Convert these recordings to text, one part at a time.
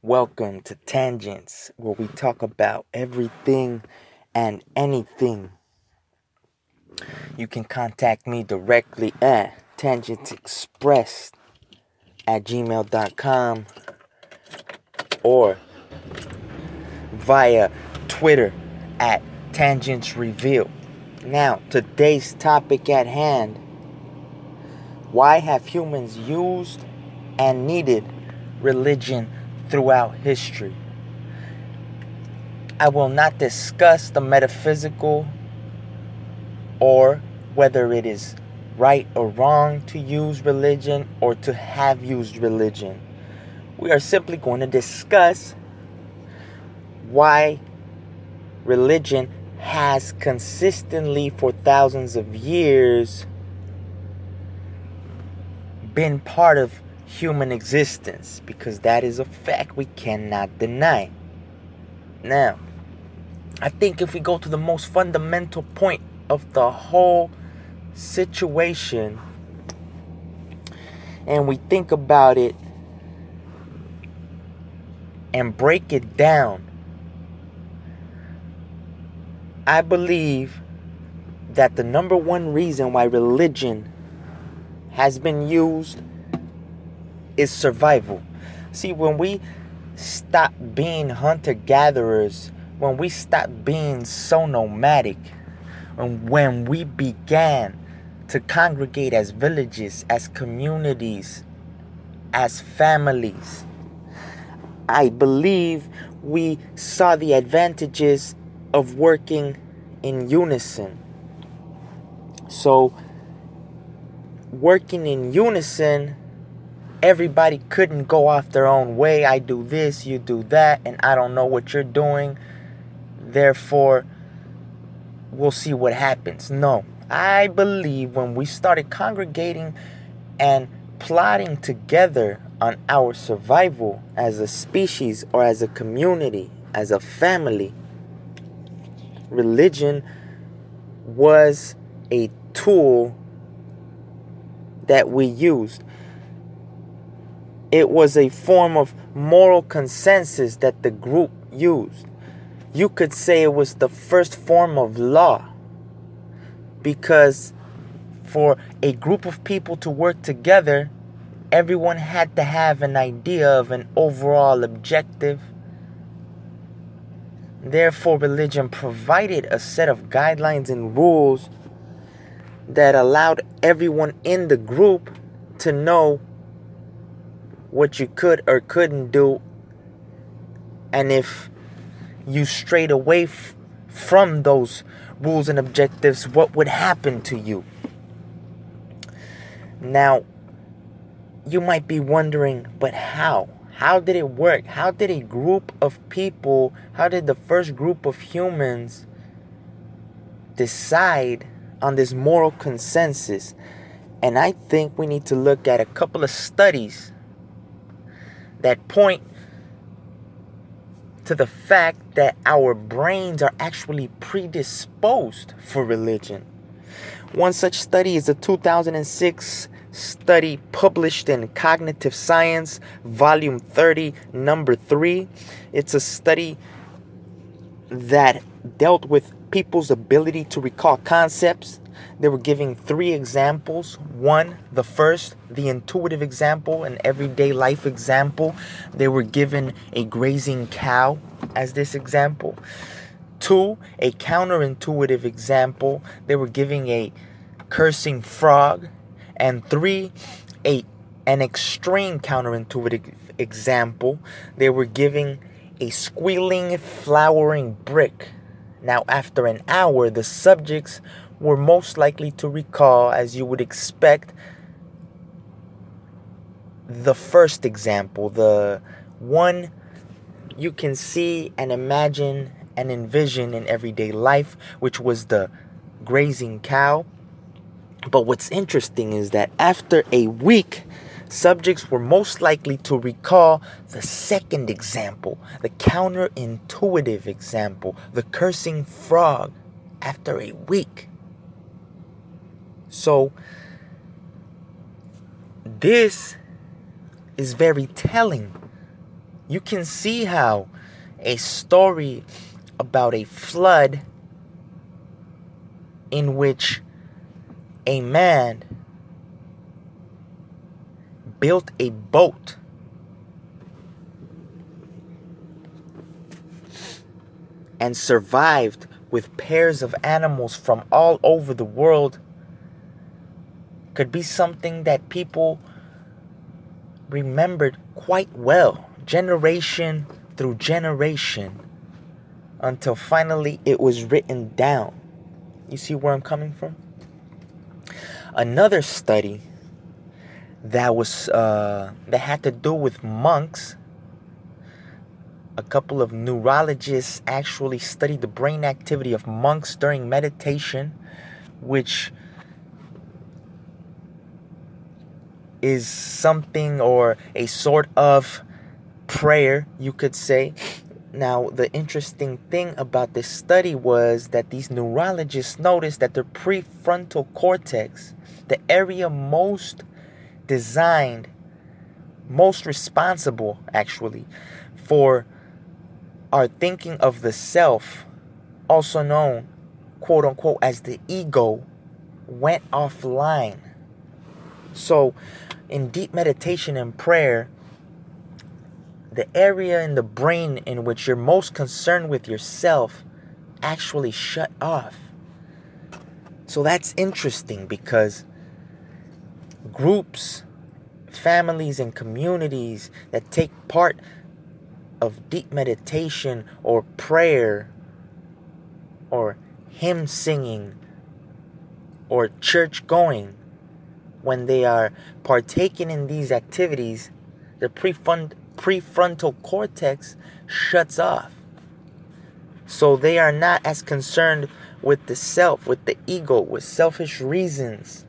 Welcome to Tangents, where we talk about everything and anything. You can contact me directly at tangentsexpress at gmail.com or via Twitter at Tangents Reveal. Now, today's topic at hand why have humans used and needed religion throughout history? I will not discuss the metaphysical or whether it is right or wrong to use religion or to have used religion. We are simply going to discuss why religion has consistently for thousands of years been part of human existence because that is a fact we cannot deny. Now, I think if we go to the most fundamental point of the whole situation and we think about it and break it down, I believe that the number one reason why religion has been used is survival. See, when we stop being hunter gatherers, when we stop being so nomadic, and when we began to congregate as villages, as communities, as families, I believe we saw the advantages of working in unison. So, working in unison, everybody couldn't go off their own way. I do this, you do that, and I don't know what you're doing. Therefore, we'll see what happens. No, I believe when we started congregating and plotting together on our survival as a species or as a community, as a family, religion was a tool that we used. It was a form of moral consensus that the group used. You could say it was the first form of law because for a group of people to work together, everyone had to have an idea of an overall objective. Therefore, religion provided a set of guidelines and rules that allowed everyone in the group to know what you could or couldn't do. And if you strayed away f- from those rules and objectives, what would happen to you? Now, you might be wondering, but how? How did it work? How did a group of people, how did the first group of humans decide on this moral consensus. And I think we need to look at a couple of studies that point to the fact that our brains are actually predisposed for religion. One such study is a 2006 study published in Cognitive Science, Volume 30, Number 3. It's a study that dealt with people's ability to recall concepts. They were giving three examples. One, the first, the intuitive example, an everyday life example. They were given a grazing cow as this example. Two, a counterintuitive example. They were giving a cursing frog. And three, a an extreme counterintuitive example. They were giving a squealing, flowering brick. Now, after an hour, the subjects were most likely to recall, as you would expect, the first example, the one you can see and imagine and envision in everyday life, which was the grazing cow. But what's interesting is that after a week, subjects were most likely to recall the second example, the counterintuitive example, the cursing frog, after a week. So, this is very telling you can see how a story about a flood in which a man built a boat and survived with pairs of animals from all over the world could be something that people remembered quite well, generation through generation, until finally it was written down. You see where I'm coming from? Another study that was uh, that had to do with monks. A couple of neurologists actually studied the brain activity of monks during meditation, which is something or a sort of prayer, you could say. Now, the interesting thing about this study was that these neurologists noticed that their prefrontal cortex, the area most designed, most responsible actually, for our thinking of the self, also known, quote unquote, as the ego, went offline. So, in deep meditation and prayer, the area in the brain in which you're most concerned with yourself actually shut off. So that's interesting because groups, families, and communities that take part of deep meditation or prayer or hymn singing or church going, when they are partaking in these activities, the prefrontal cortex shuts off. So they are not as concerned with the self, with the ego, with selfish reasons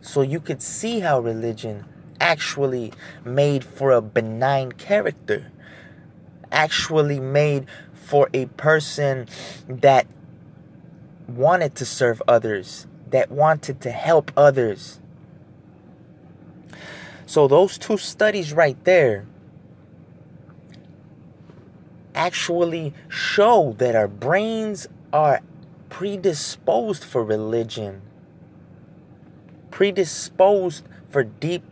so you could see how religion actually made for a benign character, actually made for a person that wanted to serve others, that wanted to help others. So, those two studies right there actually show that our brains are predisposed for religion predisposed for deep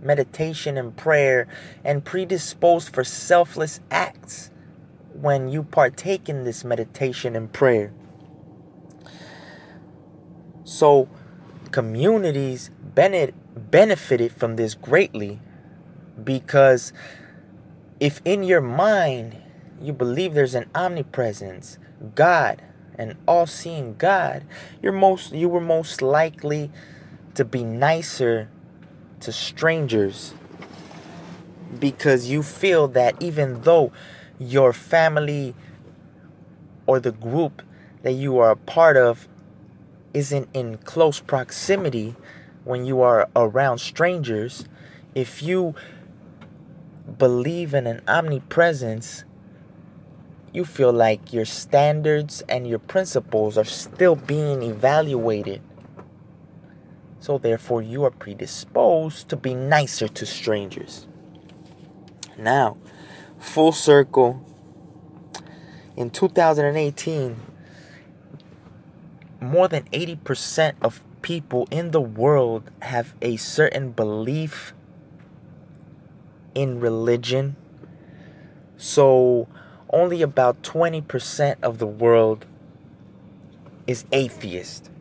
meditation and prayer, and predisposed for selfless acts when you partake in this meditation and prayer. So, communities benefited from this greatly because if in your mind you believe there's an omnipresence, God, an all-seeing God, you're most you were most likely to be nicer to strangers because you feel that even though your family or the group that you are a part of isn't in close proximity when you are around strangers, if you believe in an omnipresence, you feel like your standards and your principles are still being evaluated so therefore, you are predisposed to be nicer to strangers. Now, full circle. In 2018, more than 80% of people in the world have a certain belief in religion. So, only about 20% of the world is atheist.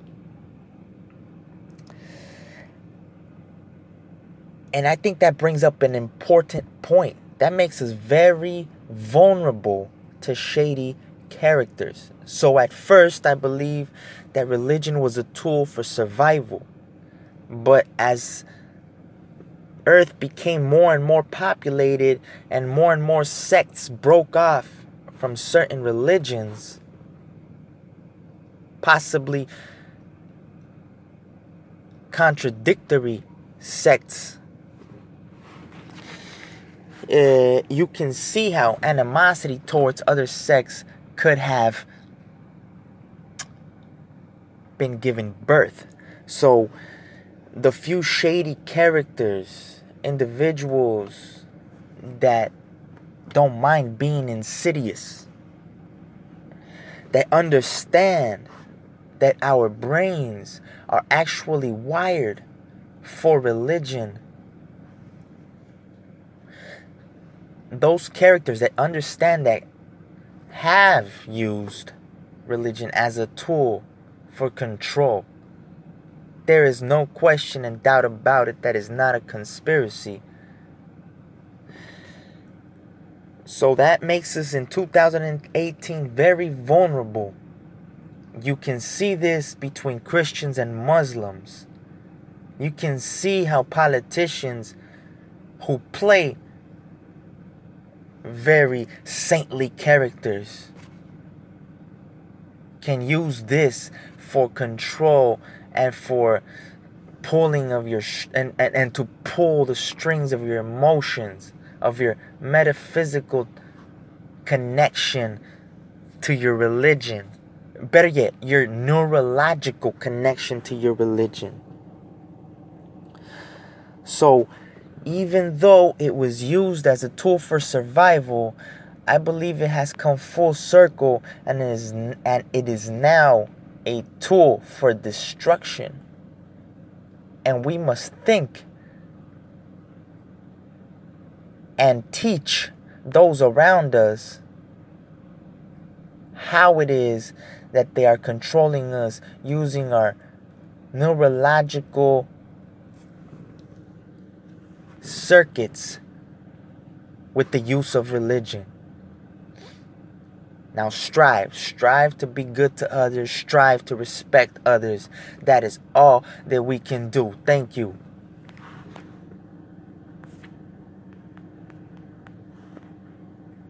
And I think that brings up an important point. That makes us very vulnerable to shady characters. So at first, I believe that religion was a tool for survival. But as Earth became more and more populated and more and more sects broke off from certain religions, possibly contradictory sects uh, you can see how animosity towards other sex could have been given birth. So, the few shady characters, individuals that don't mind being insidious. They understand that our brains are actually wired for religion. Those characters that understand that have used religion as a tool for control. There is no question and doubt about it that is not a conspiracy. So that makes us in 2018 very vulnerable. You can see this between Christians and Muslims. You can see how politicians who play very saintly characters can use this for control and for pulling of your sh- and, and and to pull the strings of your emotions of your metaphysical connection to your religion. Better yet your neurological connection to your religion. So even though it was used as a tool for survival I believe it has come full circle and is and it is now a tool for destruction. And we must think and teach those around us how it is that they are controlling us using our neurological circuits with the use of religion. Now strive. Strive to be good to others. Strive to respect others. That is all that we can do. Thank you.